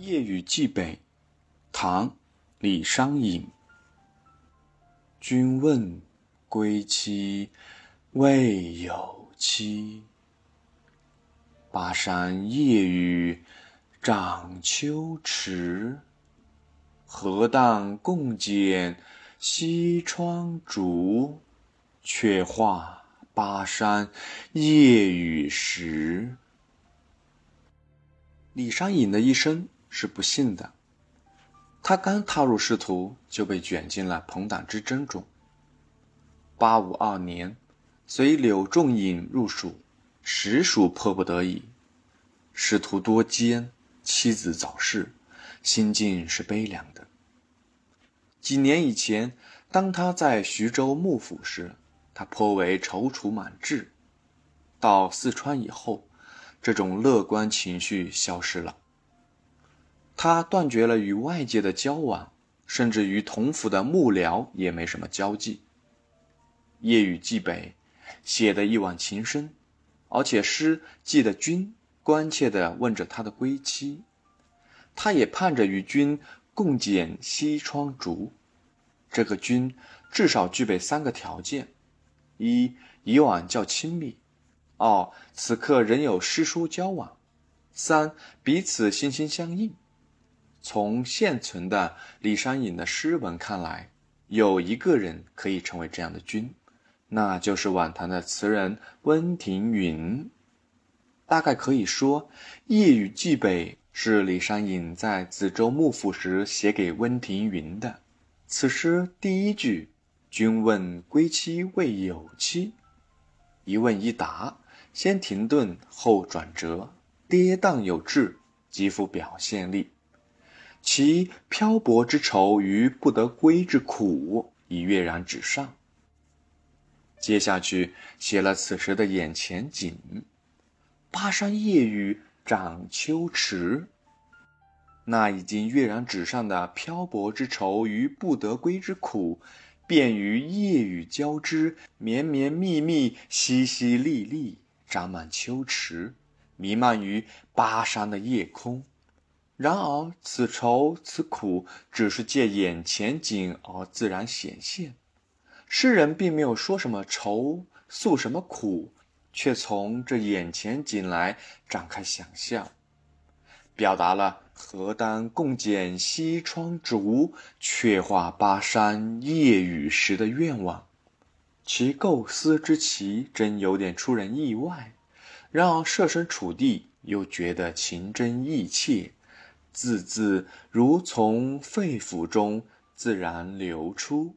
夜雨寄北，唐·李商隐。君问归期未有期，巴山夜雨涨秋池。何当共剪西窗烛，却话巴山夜雨时。李商隐的一生。是不幸的，他刚踏入仕途，就被卷进了朋党之争中。八五二年，随柳仲颖入蜀，实属迫不得已。仕途多艰，妻子早逝，心境是悲凉的。几年以前，当他在徐州幕府时，他颇为踌躇满志；到四川以后，这种乐观情绪消失了。他断绝了与外界的交往，甚至与同府的幕僚也没什么交际。夜雨寄北，写的一往情深，而且诗寄的君关切地问着他的归期，他也盼着与君共剪西窗烛。这个君至少具备三个条件：一，以往较亲密；二，此刻仍有诗书交往；三，彼此心心相印。从现存的李商隐的诗文看来，有一个人可以成为这样的君，那就是晚唐的词人温庭筠。大概可以说，《夜雨寄北》是李商隐在梓州幕府时写给温庭筠的。此诗第一句“君问归期未有期”，一问一答，先停顿后转折，跌宕有致，极富表现力。其漂泊之愁与不得归之苦已跃然纸上。接下去写了此时的眼前景：巴山夜雨涨秋池。那已经跃然纸上的漂泊之愁与不得归之苦，便于夜雨交织，绵绵密密，淅淅沥沥，长满秋池，弥漫于巴山的夜空。然而，此愁此苦只是借眼前景而自然显现。诗人并没有说什么愁，诉什么苦，却从这眼前景来展开想象，表达了“何当共剪西窗烛，却话巴山夜雨时”的愿望。其构思之奇，真有点出人意外。然而，设身处地，又觉得情真意切。字字如从肺腑中自然流出。